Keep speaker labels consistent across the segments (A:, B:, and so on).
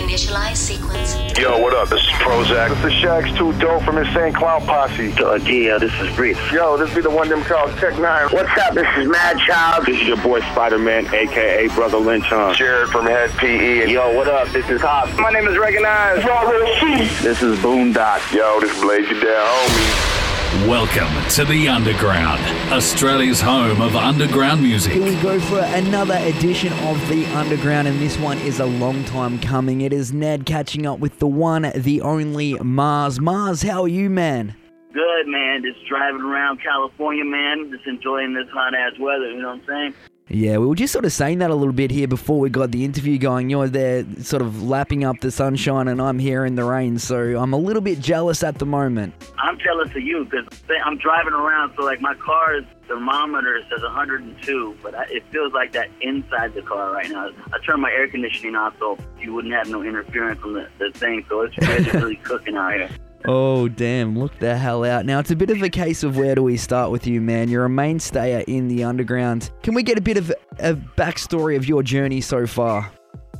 A: Initialize sequence.
B: Yo, what up? This is Prozak.
C: This is Shaggy 2 Dope from Insane Clown Posse.
D: Uh, yeah, this is Breeze.
C: Yo, this be the one them called Tech N9ne.
D: What's up? This is Mad Child.
B: This is your boy Spider-Man, aka Brotha Lynch Hung.
C: Jared from Hed PE. And
D: Yo, what up? This is Hop.
C: my name is Recognized.
D: This is Boondock.
B: Yo, this Blaze Ya Dead Homie.
E: Welcome to the Underground, Australia's home of underground music.
F: Here we go for another edition of The Underground, and this one is a long time coming. It is Ned catching up with the one, the only Mars. Mars, how are you, man?
D: Good, man. Just driving around California, man. Just enjoying this hot ass weather. You know what I'm saying?
F: Yeah, we were just sort of saying that a little bit here before we got the interview going. You're there sort of lapping up the sunshine, and I'm here in the rain, so I'm a little bit jealous at the moment.
D: I'm jealous of you because I'm driving around. So, like, my car's thermometer says 102, but I, it feels like that inside the car right now. I turned my air conditioning off so you wouldn't have no interference from the, the thing. So, it's really, really cooking out here.
F: Oh, damn, look the hell out. Now, it's a bit of a case of where do we start with you, man? You're a mainstayer in the underground. Can we get a bit of a backstory of your journey so far?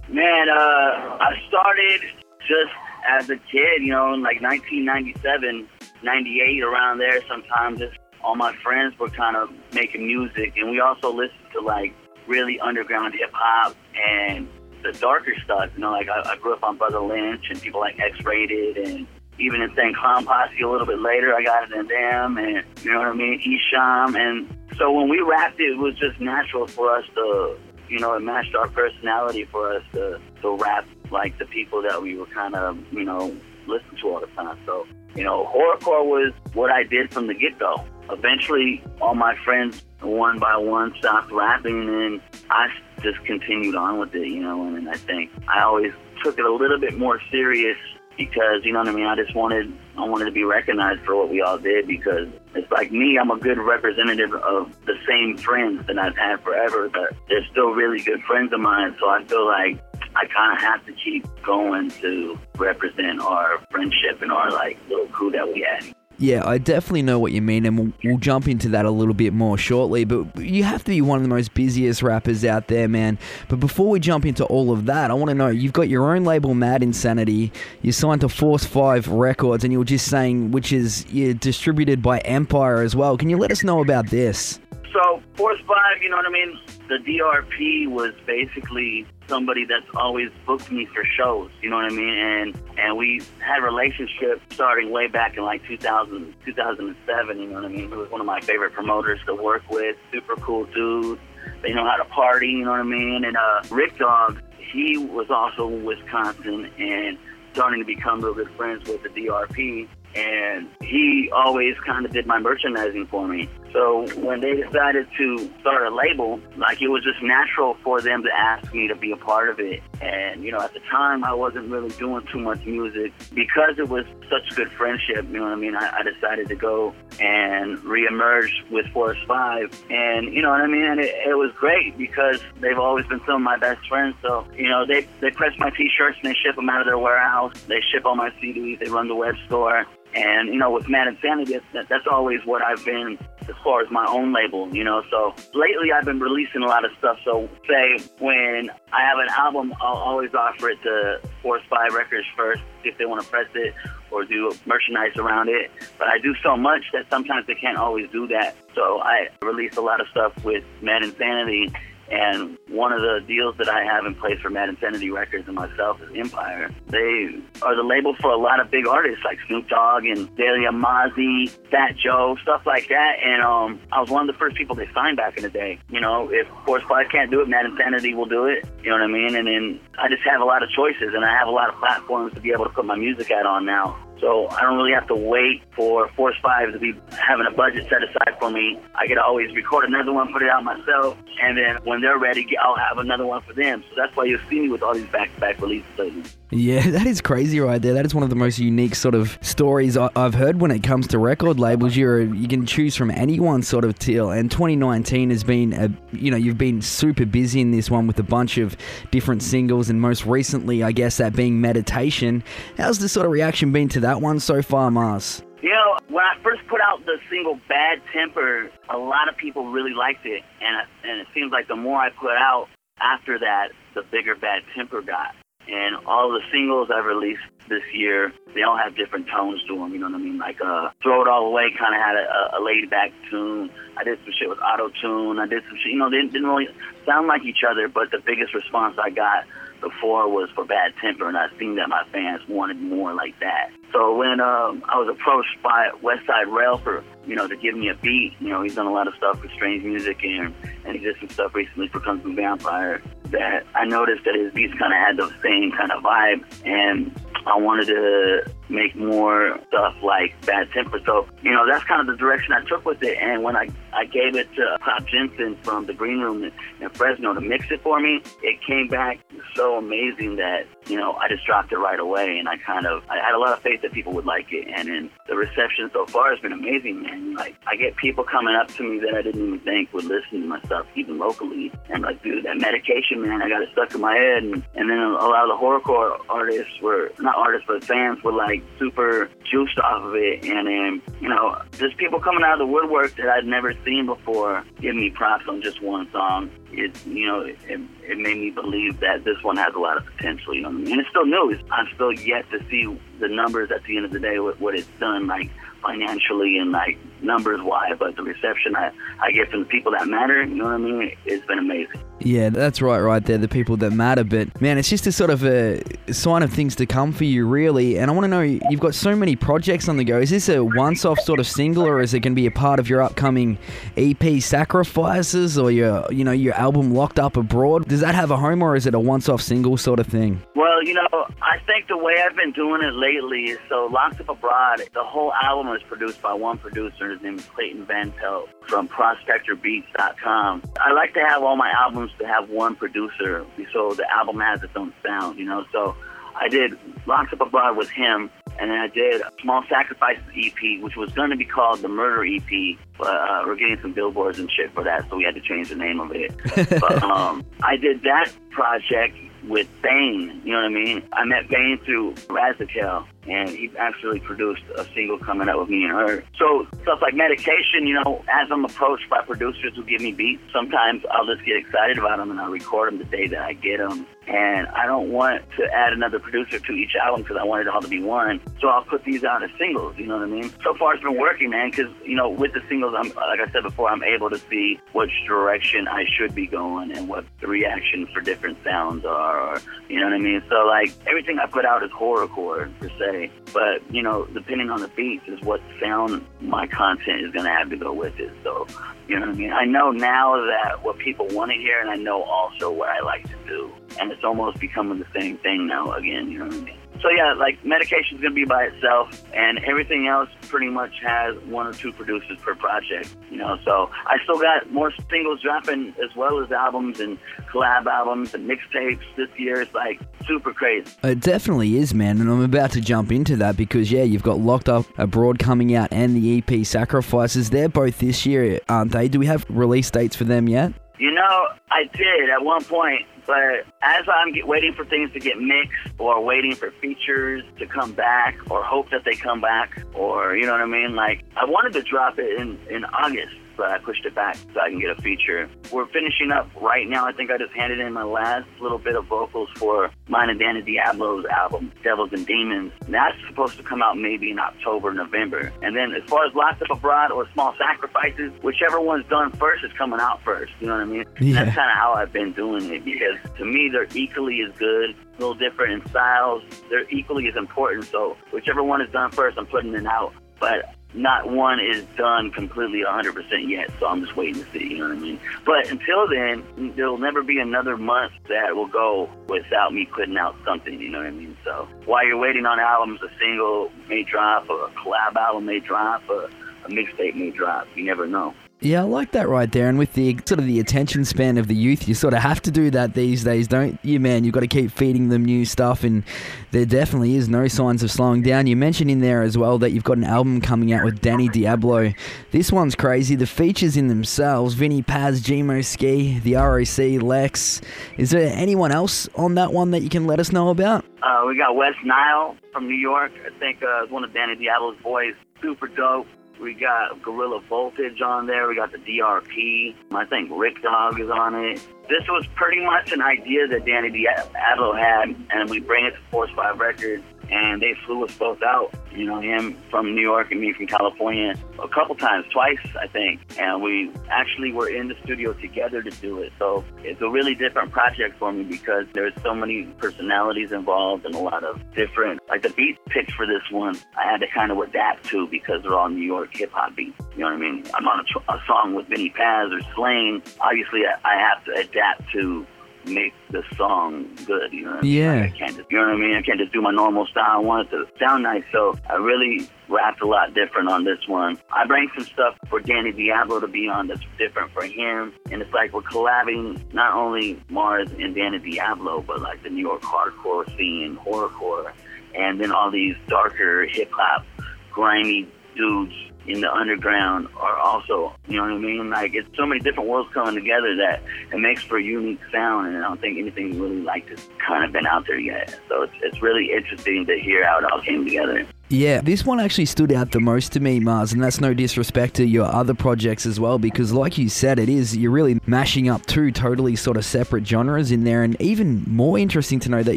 D: Man, uh, I started just as a kid, you know, in like 1997, 98, around there. Sometimes just all my friends were kind of making music, and we also listened to like really underground hip hop and the darker stuff. You know, like I, I grew up on Brotha Lynch and people like X Rated and even Insane Clown Posse a little bit later. I got into them and you know what I mean, Esham. And so when we rapped, it was just natural for us to, you know, it matched our personality for us to to rap like the people that we were kind of, you know, listen to all the time. So you know, horrorcore was what I did from the get go. Eventually, all my friends one by one stopped rapping, and I just continued on with it, you know. And I think I always took it a little bit more serious because you know what I mean. I just wanted I wanted to be recognized for what we all did because it's like me. I'm a good representative of the same friends that I've had forever, but they're still really good friends of mine. So I feel like I kind of have to keep going to represent our friendship and our like little crew that we had.
F: Yeah, I definitely know what you mean, and we'll, we'll jump into that a little bit more shortly. But you have to be one of the most busiest rappers out there, man. But before we jump into all of that, I want to know you've got your own label, Mad Insanity. You signed to Force Five Records, and you were just saying, which is yeah, distributed by Empire as well. Can you let us know about this?
D: So Force Five, you know what I mean? The DRP was basically somebody that's always booked me for shows, you know what I mean? And and we had a relationship starting way back in like 2000, 2007, you know what I mean? He was one of my favorite promoters to work with, super cool dude. They know how to party, you know what I mean? And uh, Rick Dog, he was also in Wisconsin and starting to become real good friends with the DRP and he always kind of did my merchandising for me. So when they decided to start a label, like it was just natural for them to ask me to be a part of it. And you know, at the time, I wasn't really doing too much music because it was such good friendship. You know what I mean? I, I decided to go and reemerge with Force Five, and you know what I mean. It, it was great because they've always been some of my best friends. So you know, they they press my T-shirts and they ship them out of their warehouse. They ship all my CDs. They run the web store. And you know, with Mad Insanity, that, that's always what I've been as far as my own label. You know, so lately I've been releasing a lot of stuff. So say when I have an album, I'll always offer it to Force Five Records first, if they want to press it or do merchandise around it. But I do so much that sometimes they can't always do that. So I release a lot of stuff with Mad Insanity. And one of the deals that I have in place for Mad Insanity Records and myself is Empire. They are the label for a lot of big artists like Snoop Dogg and Delia Mazzi, Fat Joe, stuff like that. And um, I was one of the first people they signed back in the day. You know, if Force Five can't do it, Mad Insanity will do it. You know what I mean? And then I just have a lot of choices and I have a lot of platforms to be able to put my music out on now. So I don't really have to wait for Force Five to be having a budget set aside for me. I to always record another one, put it out myself, and then when they're ready, I'll have another one for them. So that's why you'll see me with all these back-to-back releases lately.
F: Yeah, that is crazy right there. That is one of the most unique sort of stories I- I've heard when it comes to record labels. You're you can choose from anyone sort of till, and 2019 has been a you know you've been super busy in this one with a bunch of different singles, and most recently, I guess that being Medication. How's the sort of reaction been to that one so far, Mars?
D: You know, when I first put out the single "Bad Temper," a lot of people really liked it, and and it seems like the more I put out after that, the bigger "Bad Temper" got. And all the singles I've released this year, they all have different tones to them. You know what I mean? Like uh, "Throw It All Away" kind of had a, a laid back tune. I did some shit with auto tune. I did some shit. You know, they didn't really sound like each other, but the biggest response I got before was for Bad Temper, and I seen that my fans wanted more like that. So when um, I was approached by West Side Rail for you know to give me a beat, you know he's done a lot of stuff with Strange Music and and he did some stuff recently for Kung Fu Vampire. That I noticed that his beats kind of had the same kind of vibe, and I wanted to make more stuff like Bad Temper. So, you know, that's kind of the direction I took with it. And when I, I gave it to Pop Jensen from the Green Room in, in Fresno to mix it for me, it came back so amazing that, you know, I just dropped it right away. And I kind of, I had a lot of faith that people would like it. And then the reception so far has been amazing, man. Like, I get people coming up to me that I didn't even think would listen to my stuff, even locally. And like, dude, that medication, man, I got it stuck in my head. And, and then a lot of the horrorcore artists were, not artists, but fans were like, super juiced off of it. And then, you know, just people coming out of the woodwork that I'd never seen before give me props on just one song. It, you know, it, it made me believe that this one has a lot of potential, you know I mean? And it's still new. I'm still yet to see the numbers at the end of the day, what, what it's done, like financially and like numbers wise, but the reception I, I get from the people that matter, you know what I mean? It's been amazing.
F: Yeah, that's right, right there, the people that matter. But man, it's just a sort of a sign of things to come for you, really. And I want to know, you've got so many projects on the go. Is this a once-off sort of single, or is it going to be a part of your upcoming EP Sacrifices, or your, you know, your album Locked Up Abroad? Does that have a home, or is it a once-off single sort of thing?
D: Well, you know, I think the way I've been doing it lately is so Locked Up Abroad. The whole album is produced by one producer. His name is Clayton Van Pelt from ProspectorBeats.com. I like to have all my albums to have one producer, so the album has its own sound, you know. So I did Locked Up Abroad with him, and then I did Small Sacrifices EP, which was going to be called the Murder EP, but uh, we're getting some billboards and shit for that, so we had to change the name of it. but um, I did that project with Bane, you know what I mean? I met Bane through Razakel, and he actually produced a single coming out with me and her. So stuff like medication, you know, as I'm approached by producers who give me beats, sometimes I'll just get excited about them and I'll record them the day that I get them. And I don't want to add another producer to each album because I want it all to be one. So I'll put these out as singles, you know what I mean? So far it's been working, man, because, you know, with the singles, I'm, like I said before, I'm able to see which direction I should be going and what the reaction for different sounds are, or, you know what I mean? So, like, everything I put out is horrorcore, per se. But, you know, depending on the beats is what sound my content is going to have to go with it. So, you know what I mean? I know now that what people want to hear, and I know also what I like to do. And it's almost becoming the same thing now again, you know what I mean? So yeah, like medication's gonna be by itself, and everything else pretty much has one or two producers per project. You know, so I still got more singles dropping as well as albums and collab albums and mixtapes this year. It's like super crazy.
F: It definitely is, man, and I'm about to jump into that because yeah, you've got Locked Up Abroad coming out and the EP Sacrifices. They're both this year, aren't they? Do we have release dates for them yet?
D: You know, I did at one point, but as I'm get, waiting for things to get mixed or waiting for features to come back or hope that they come back or, you know what I mean? Like, I wanted to drop it in, in August, but I pushed it back so I can get a feature. We're finishing up right now. I think I just handed in my last little bit of vocals for mine and Danny Diablo's album, Devils and Demons. And that's supposed to come out maybe in October, November. And then as far as Locked Up Abroad or Small Sacrifices, whichever one's done first is coming out first. You know what I mean?
F: Yeah.
D: That's kind of how I've been doing it because to me they're equally as good, a little different in styles. They're equally as important. So whichever one is done first, I'm putting it out. But not one is done completely 100% yet, so I'm just waiting to see, you know what I mean? But until then, there'll never be another month that will go without me putting out something, you know what I mean? So while you're waiting on albums, a single may drop, or a collab album may drop, or a mixtape may drop. You never know.
F: Yeah, I like that right there. And with the sort of the attention span of the youth, you sort of have to do that these days, don't you, man? You've got to keep feeding them new stuff, and there definitely is no signs of slowing down. You mentioned in there as well that you've got an album coming out with Danny Diablo. This one's crazy. The features in themselves Vinnie Paz, G-Mo Skee, the ROC, Lex. Is there anyone else on that one that you can let us know about?
D: Uh, we got West Nile from New York. I think uh, one of Danny Diablo's boys. Super dope. We got Gorilla Voltage on there. We got the DRP. I think Rick Dog is on it. This was pretty much an idea that Danny Diablo had, and we bring it to Force 5 Records and they flew us both out. You know, him from New York and me from California a couple times, twice, I think. And we actually were in the studio together to do it. So it's a really different project for me because there's so many personalities involved and a lot of different, like the beat pitch for this one, I had to kind of adapt to because they're all New York hip hop beats. You know what I mean? I'm on a, tr- a song with Vinnie Paz or Slaine. Obviously, I, I have to adapt to make the song good. You know what I mean?
F: Yeah.
D: Like, I can't just, you know what I mean? I can't just do my normal style. I want it to sound nice. So I really rapped a lot different on this one. I bring some stuff for Danny Diablo to be on that's different for him. And it's like we're collabing not only Mars and Danny Diablo, but like the New York hardcore scene, horrorcore, and then all these darker hip hop, grimy dudes in the underground are also, you know what I mean? Like it's so many different worlds coming together that it makes for a unique sound, and I don't think anything really like this kind of been out there yet. So it's it's really interesting to hear how it all came together.
F: Yeah, this one actually stood out the most to me, Mars, and that's no disrespect to your other projects as well, because like you said, it is, you're really mashing up two totally sort of separate genres in there, and even more interesting to know that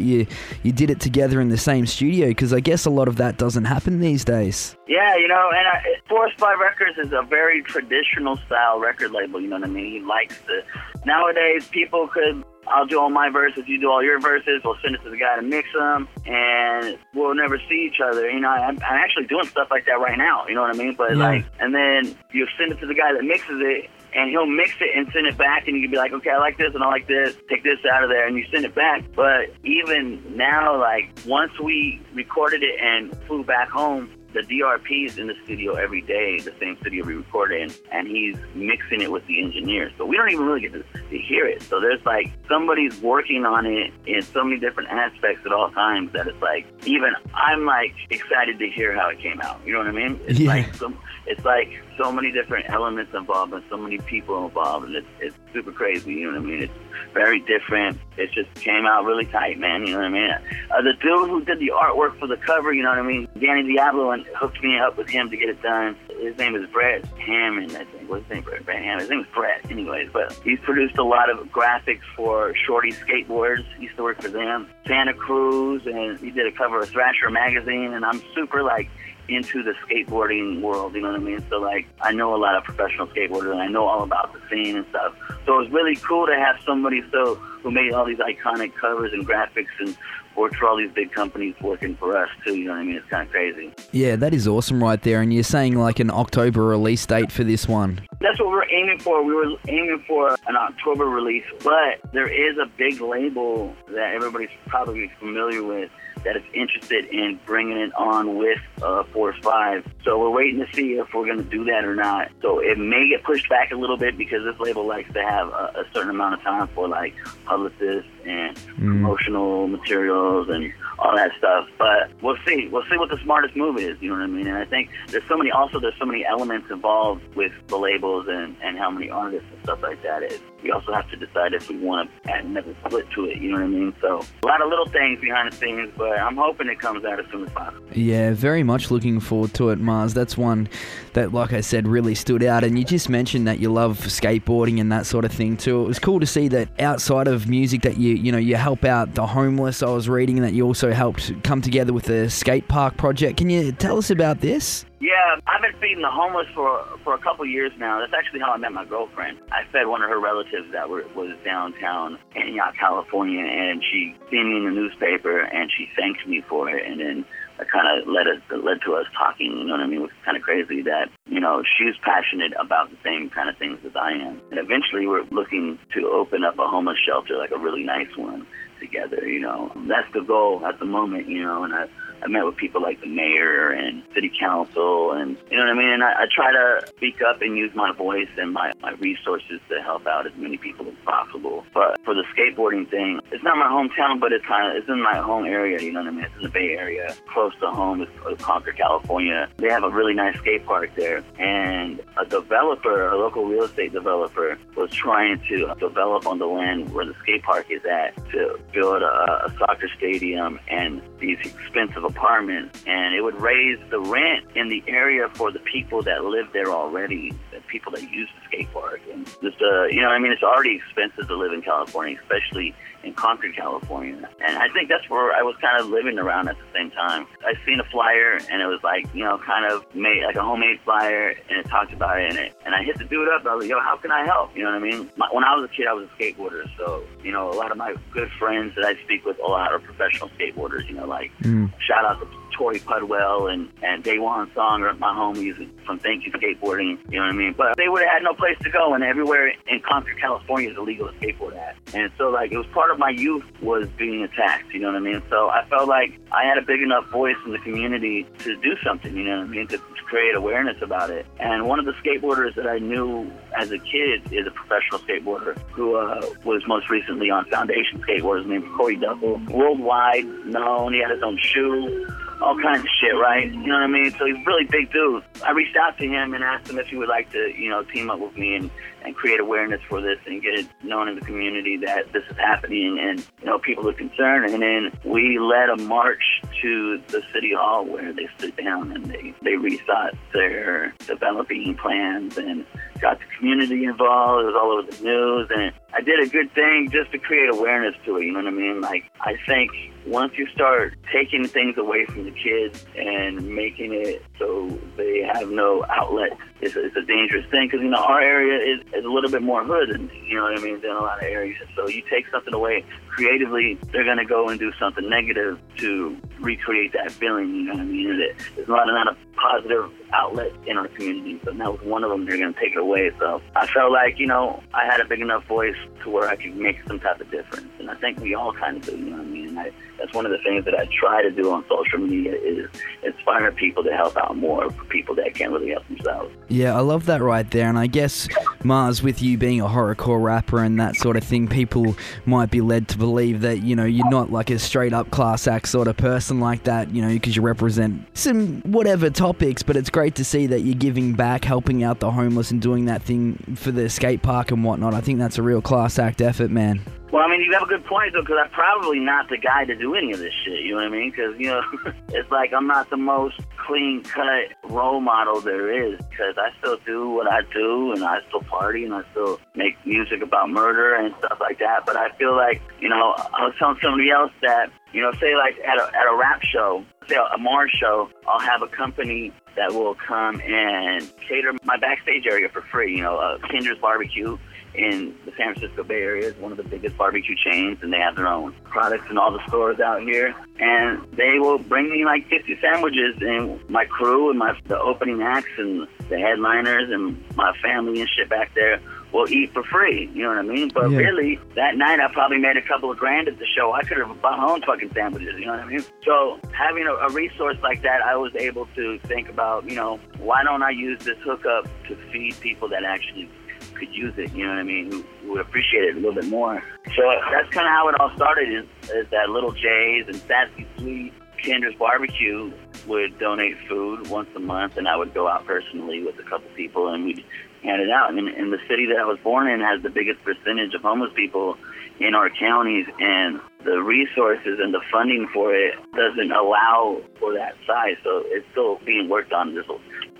F: you, you did it together in the same studio, because I guess a lot of that doesn't happen these days.
D: Yeah, you know, and I, Force Five Records is a very traditional style record label. You know what I mean? He likes the. Nowadays, people could. I'll do all my verses, you do all your verses. We'll send it to the guy to mix them, and we'll never see each other. You know, I'm, I'm actually doing stuff like that right now. You know what I mean? But
F: Yeah.
D: like, and then you send it to the guy that mixes it, and he'll mix it and send it back, and you can be like, okay, I like this and I like this. Take this out of there, and you send it back. But even now, like once we recorded it and flew back home, the DRP is in the studio every day, the same studio we record in, and he's mixing it with the engineers. So we don't even really get to, to hear it. So there's like somebody's working on it in so many different aspects at all times that it's like even I'm like excited to hear how it came out. You know what I mean? It's
F: Yeah.
D: like some it's like so many different elements involved and so many people involved and it's it's super crazy, you know what I mean? It's very different. It just came out really tight, man, you know what I mean? Uh, the dude who did the artwork for the cover, you know what I mean? Danny Diablo and hooked me up with him to get it done. His name is Brett Hammond, I think. What's his name? Brett, Brett Hammond. His name is Brett, anyways. But he's produced a lot of graphics for Shorty Skateboards. He used to work for them. Santa Cruz, and he did a cover of Thrasher magazine. And I'm super like into the skateboarding world, you know what I mean? So like I know a lot of professional skateboarders and I know all about the scene and stuff. So it's really cool to have somebody so who made all these iconic covers and graphics and worked for all these big companies working for us too, you know what I mean? It's kinda crazy.
F: Yeah, that is awesome right there, and you're saying like an October release date for this one.
D: That's what we're aiming for. We were aiming for an October release, but there is a big label that everybody's probably familiar with that is interested in bringing it on with uh, Force 5. So we're waiting to see if we're going to do that or not. So it may get pushed back a little bit because this label likes to have a, a certain amount of time for like publicists and promotional materials and all that stuff. But we'll see. We'll see what the smartest move is. You know what I mean? And I think there's so many. Also, there's so many elements involved with the labels and and how many artists and stuff like that is. We also have to decide if we want to add another split to it. You know what I mean? So a lot of little things behind the scenes, but I'm hoping it comes out as soon as possible.
F: Yeah, very much looking forward to it, Mars. That's one that, like I said, really stood out. And you just mentioned that you love skateboarding and that sort of thing too. It was cool to see that outside of music, that you you know you help out the homeless. I was reading that you also helped come together with the skate park project. Can you tell us about this?
D: Yeah, I've been feeding the homeless for for a couple years now. That's actually how I met my girlfriend. I fed one of her relatives that were, was downtown Antioch, California, and she seen me in the newspaper and she thanked me for it. And then it kind of led us led to us talking. You know what I mean? It was kind of crazy that you know she's passionate about the same kind of things as I am. And eventually, we're looking to open up a homeless shelter, like a really nice one, together. You know, that's the goal at the moment. You know, and I. I met with people like the mayor and city council, and you know what I mean. And I, I try to speak up and use my voice and my, my resources to help out as many people as possible. But for the skateboarding thing, it's not my hometown, but it's kind of it's in my home area. You know what I mean? It's in the Bay Area, close to home. It's Concord, California. They have a really nice skate park there, and a developer, a local real estate developer, was trying to develop on the land where the skate park is at to build a, a soccer stadium and these expensive apartments, and it would raise the rent in the area for the people that live there already, the people that use the skate park. And just, uh, you know, I mean, it's already expensive to live in California, especially in Concord, California. And I think that's where I was kind of living around at the same time. I seen a flyer, and it was like, you know, kind of made like a homemade flyer, and it talked about it, and it, and I hit the dude up. I was like, yo, how can I help? You know what I mean? My, when I was a kid, I was a skateboarder, so you know, a lot of my good friends that I speak with a lot are professional skateboarders. You know, like hmm. shout out to Torey Pudwill and and Daewon Song are my homies from Thank You Skateboarding. You know what I mean? But they would have had no place to go, and everywhere in Concord, California, is illegal to skateboard at. And so, like, it was part of my youth was being attacked. You know what I mean? So I felt like I had a big enough voice in the community to do something. You know what I mean? To, to create awareness about it. And one of the skateboarders that I knew as a kid is a professional skateboarder who uh, was most recently on Foundation Skateboarders. His name is Corey Duffel. Worldwide known. He had his own shoe all kinds of shit, right? You know what I mean? So he's a really big dude. I reached out to him and asked him if he would like to, you know, team up with me and, and create awareness for this and get it known in the community that this is happening and, you know, people are concerned. And then we led a march to the city hall where they stood down and they, they rethought their developing plans and got the community involved. It was all over the news and I did a good thing just to create awareness to it, you know what I mean? Like, I think once you start taking things away from the kids and making it so they have no outlet, it's a, it's a dangerous thing because, you know, our area is, is a little bit more hood, and, you know what I mean, than a lot of areas. So you take something away creatively, they're to go and do something negative to recreate that feeling, you know what I mean? It, there's not, not a positive outlet in our community, so that was one of them. They're to take it away. So I felt like, you know, I had a big enough voice to where I could make some type of difference. And I think we all kind of do, you know what I mean? And I, that's one of the things that I try to do on social media is inspire people to help out more for people that can't really help themselves.
F: Yeah, I love that right there. And I guess, Mars, with you being a horrorcore rapper and that sort of thing, people might be led to believe that, you know, you're not like a straight up class act sort of person like that, you know, because you represent some whatever topics. But it's great to see that you're giving back, helping out the homeless, and doing that thing for the skate park and whatnot. I think that's a real class act effort, man.
D: Well, I mean, you have a good point though, because I'm probably not the guy to do any of this shit. You know what I mean? Because you know, it's like I'm not the most clean cut role model there is. Because I still do what I do, and I still party, and I still make music about murder and stuff like that. But I feel like, you know, I was telling somebody else that, you know, say like at a at a rap show, say a Mars show, I'll have a company that will come and cater my backstage area for free. You know, uh, Kinder's Barbecue in the San Francisco Bay Area is one of the biggest barbecue chains, and they have their own products in all the stores out here. And they will bring me like 50 sandwiches, and my crew and my the opening acts and the headliners and my family and shit back there will eat for free. You know what I mean? But
F: Yeah.
D: really, that night I probably made a couple of grand at the show. I could have bought my own fucking sandwiches. You know what I mean? So having a, a resource like that, I was able to think about, you know, why don't I use this hookup to feed people that actually could use it, you know what I mean, who, who would appreciate it a little bit more. So uh, that's kind of how it all started is, is that Little J's and Sassy Sweet, Kinder's Barbecue would donate food once a month, and I would go out personally with a couple people, and we'd hand it out. And, and the city that I was born in has the biggest percentage of homeless people in our counties, and the resources and the funding for it doesn't allow for that size. So it's still being worked on. There's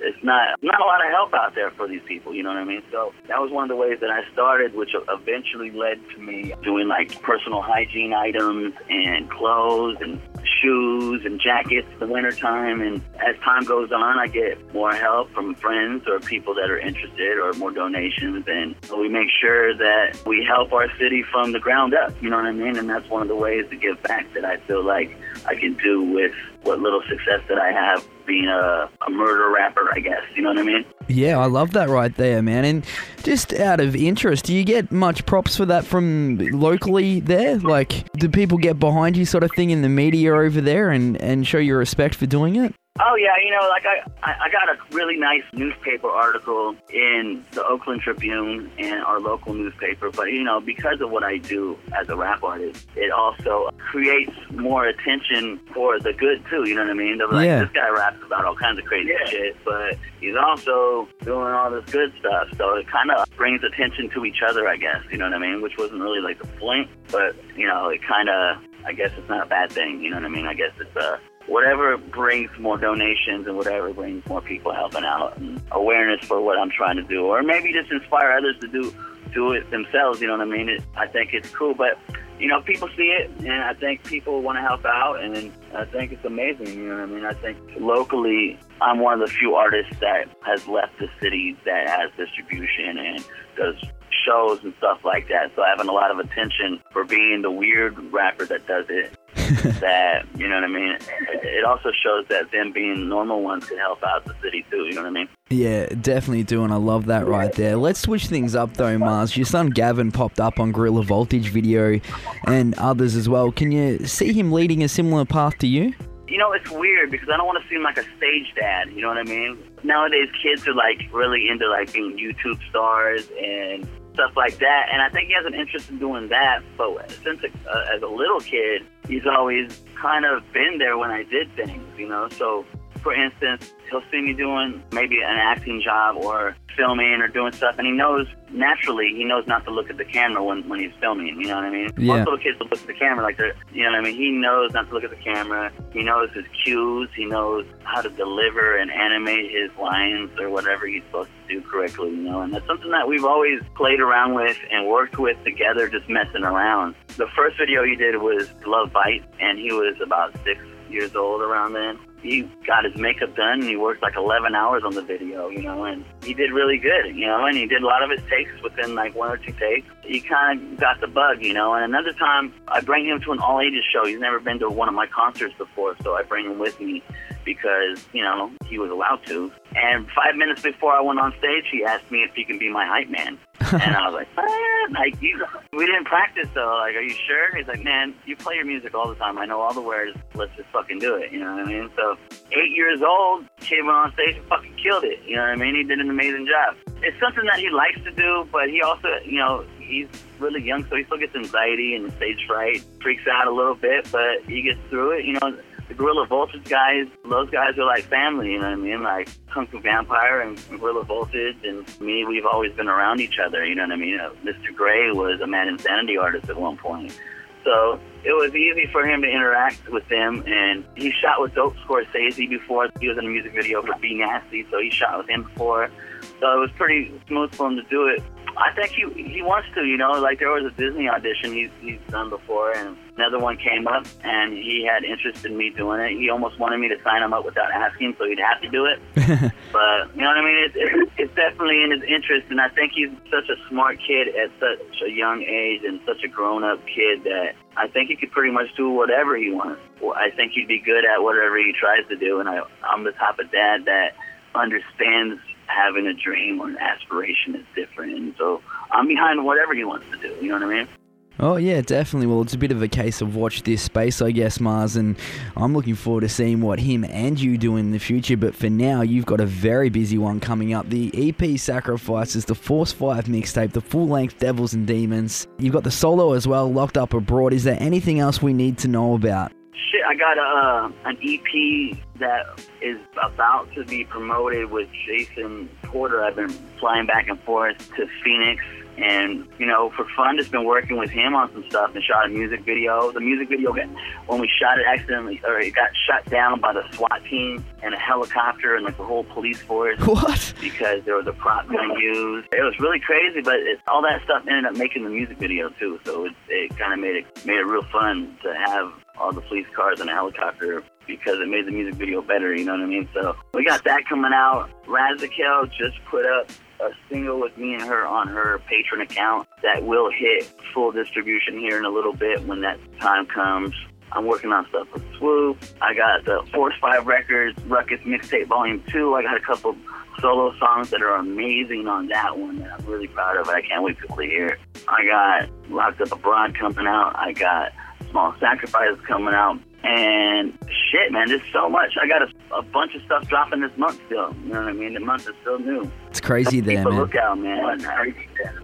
D: it's not not a lot of help out there for these people. You know what I mean? So that was one of the ways that I started, which eventually led to me doing like personal hygiene items and clothes and shoes and jackets in the wintertime. And as time goes on, I get more help from friends or people that are interested or more donations. And we make sure that we help our city from the ground up. You know what I mean? And that's one of the ways to give back that I feel like I can do with what little success that I have being a, a murder rapper, I guess. You know what I mean?
F: Yeah, I love that right there, man. And just out of interest, do you get much props for that from locally there? Like, do people get behind you, sort of thing, in the media over there, and and show you respect for doing it?
D: Oh yeah, you know, like I, I I got a really nice newspaper article in the Oakland Tribune and our local newspaper, but you know, because of what I do as a rap artist, it also creates more attention for the good too. You know what I mean? They're like,
F: Yeah.
D: this guy raps about all kinds of crazy shit, but he's also doing all this good stuff. So it kind of brings attention to each other, I guess. You know what I mean? Which wasn't really like the point, but you know, it kind of I guess it's not a bad thing. You know what I mean? I guess it's a whatever brings more donations and whatever brings more people helping out and awareness for what I'm trying to do, or maybe just inspire others to do do it themselves. You know what I mean? It, I think it's cool, but you know, people see it, and I think people want to help out, and I think it's amazing. You know what I mean? I think locally, I'm one of the few artists that has left the city that has distribution and does shows and stuff like that. So having a lot of attention for being the weird rapper that does it. that you know what I mean. It, also shows that them being normal ones can help out the city too. You know what I mean?
F: Yeah, definitely do, and I love that right there. Let's switch things up though, Mars. Your son Gavin popped up on Gorilla Voltage video and others as well. Can you see him leading a similar path to you?
D: You know, it's weird because I don't want to seem like a stage dad. You know what I mean? Nowadays, kids are like really into like being YouTube stars and stuff like that. And I think he has an interest in doing that. But since uh, as a little kid, he's always kind of been there when I did things, you know. So, for instance, he'll see me doing maybe an acting job or filming or doing stuff, and he knows naturally he knows not to look at the camera when, when he's filming. You know what I mean?
F: Yeah.
D: Most little kids will look at the camera like they're, you know what I mean? He knows not to look at the camera. He knows his cues. He knows how to deliver and animate his lines or whatever he's supposed to do correctly. You know, and that's something that we've always played around with and worked with together, just messing around. The first video he did was Love Bite, and he was about six years old around then he got his makeup done and he worked like 11 hours on the video, you know, and he did really good, you know, and he did a lot of his takes within like one or two takes. He kind of got the bug, you know, and another time I bring him to an all ages show. He's never been to one of my concerts before, so I bring him with me because, you know, he was allowed to. And five minutes before I went on stage, he asked me if he can be my hype man. and I was like, man, like you, we didn't practice though. Like, are you sure? He's like, man, you play your music all the time. I know all the words. Let's just fucking do it. You know what I mean? So, eight years old, came on stage and fucking killed it. You know what I mean? He did an amazing job. It's something that he likes to do, but he also, you know, he's really young, so he still gets anxiety and stage fright, freaks out a little bit, but he gets through it. You know, the Gorilla Voltage guys, those guys are like family, you know what I mean? Like Kung Fu Vampire and Gorilla Voltage and me, we've always been around each other, you know what I mean? Uh, Mr. Gray was a Mad Insanity artist at one point. So it was easy for him to interact with them, and he shot with Dope Scorsese before. He was in a music video for Be Nasty, so he shot with him before. So it was pretty smooth for him to do it. I think he he wants to, you know, like there was a Disney audition he's he's done before, and another one came up, and he had interest in me doing it. He almost wanted me to sign him up without asking, so he'd have to do it. but you know what I mean? It's, it's it's definitely in his interest, and I think he's such a smart kid at such a young age and such a grown up kid that I think he could pretty much do whatever he wants. I think he'd be good at whatever he tries to do, and I I'm the type of dad that understands having a dream or an aspiration is different. And so I'm behind whatever he wants to do. You know what I mean?
F: Oh yeah, definitely. Well, it's a bit of a case of watch this space, I guess, Mars, and I'm looking forward to seeing what him and you do in the future. But for now, you've got a very busy one coming up. The EP Sacrifices, the Force Five mixtape, the full-length Devils and Demons. You've got the solo as well, Locked Up Abroad. Is there anything else we need to know about?
D: Shit, I got a uh, an EP that is about to be promoted with Jason Porter. I've been flying back and forth to Phoenix, and you know, for fun, just been working with him on some stuff and shot a music video. The music video got when we shot it accidentally, or it got shut down by the SWAT team and a helicopter and like the whole police force
F: What?
D: because there was a prop being used. It was really crazy, but it, all that stuff ended up making the music video too. So it, it kind of made it made it real fun to have all the police cars and a helicopter because it made the music video better. You know what I mean? So we got that coming out. Razakel just put up a single with me and her on her patron account that will hit full distribution here in a little bit when that time comes. I'm working on stuff with Swoop. I got the Force 5 Records Ruckus Mixtape Volume 2. I got a couple solo songs that are amazing on that one that I'm really proud of. I can't wait for people to hear. I got Locked Up Abroad coming out. I got Small Sacrifice coming out. And shit, man, there's so much. I got a, a bunch of stuff dropping this month still. You know what I mean? The month is still new.
F: It's crazy there,
D: Keep a
F: man.
D: lookout, man.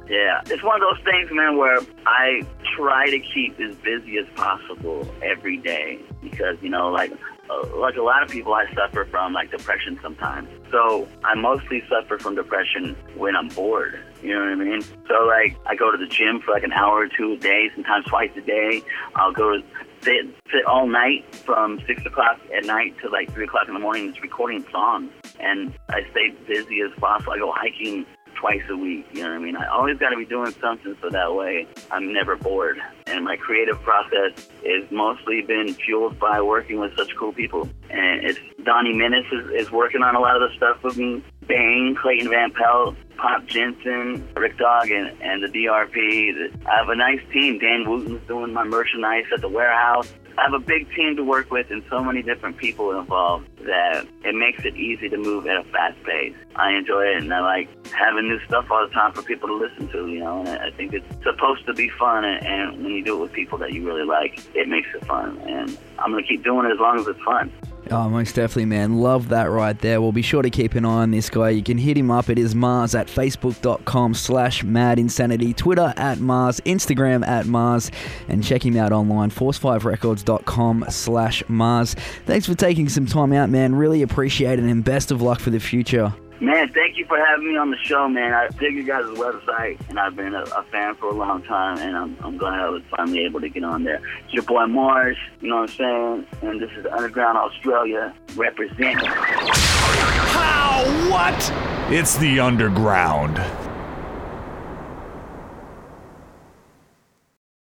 D: Yeah, it's one of those things, man, where I try to keep as busy as possible every day because you know, like Uh, like a lot of people, I suffer from like depression sometimes. So I mostly suffer from depression when I'm bored. You know what I mean? So like I go to the gym for like an hour or two a day, sometimes twice a day. I'll go sit, sit all night from 6 o'clock at night to like 3 o'clock in the morning just recording songs. And I stay busy as possible. I go hiking twice a week. You know what I mean? I always got to be doing something so that way I'm never bored. And my creative process is mostly been fueled by working with such cool people. And it's Donnie Menace is, is working on a lot of the stuff with me. Bane, Clayton Van Pelt, Pop Jensen, Rick Dog, and, and the DRP. I have a nice team. Dan Wooten's doing my merchandise at the warehouse. I have a big team to work with and so many different people involved that it makes it easy to move at a fast pace. I enjoy it and I like having new stuff all the time for people to listen to, you know, and I think it's supposed to be fun and, and when you do it with people that you really like, it makes it fun. And I'm to keep doing it as long as it's fun.
F: Oh, most definitely, man. Love that right there. Well, be sure to keep an eye on this guy. You can hit him up. It is Mars at facebook.com slash mad insanity, Twitter at Mars, Instagram at Mars, and check him out online, force5records.com slash Mars. Thanks for taking some time out, man. Really appreciate it, and best of luck for the future.
D: Man, thank you for having me on the show, man. I dig your guys' website, and I've been a, a fan for a long time, and I'm, I'm glad I was finally able to get on there. It's your boy Mars, you know what I'm saying? And this is Underground Australia representing.
A: How? What? It's the underground.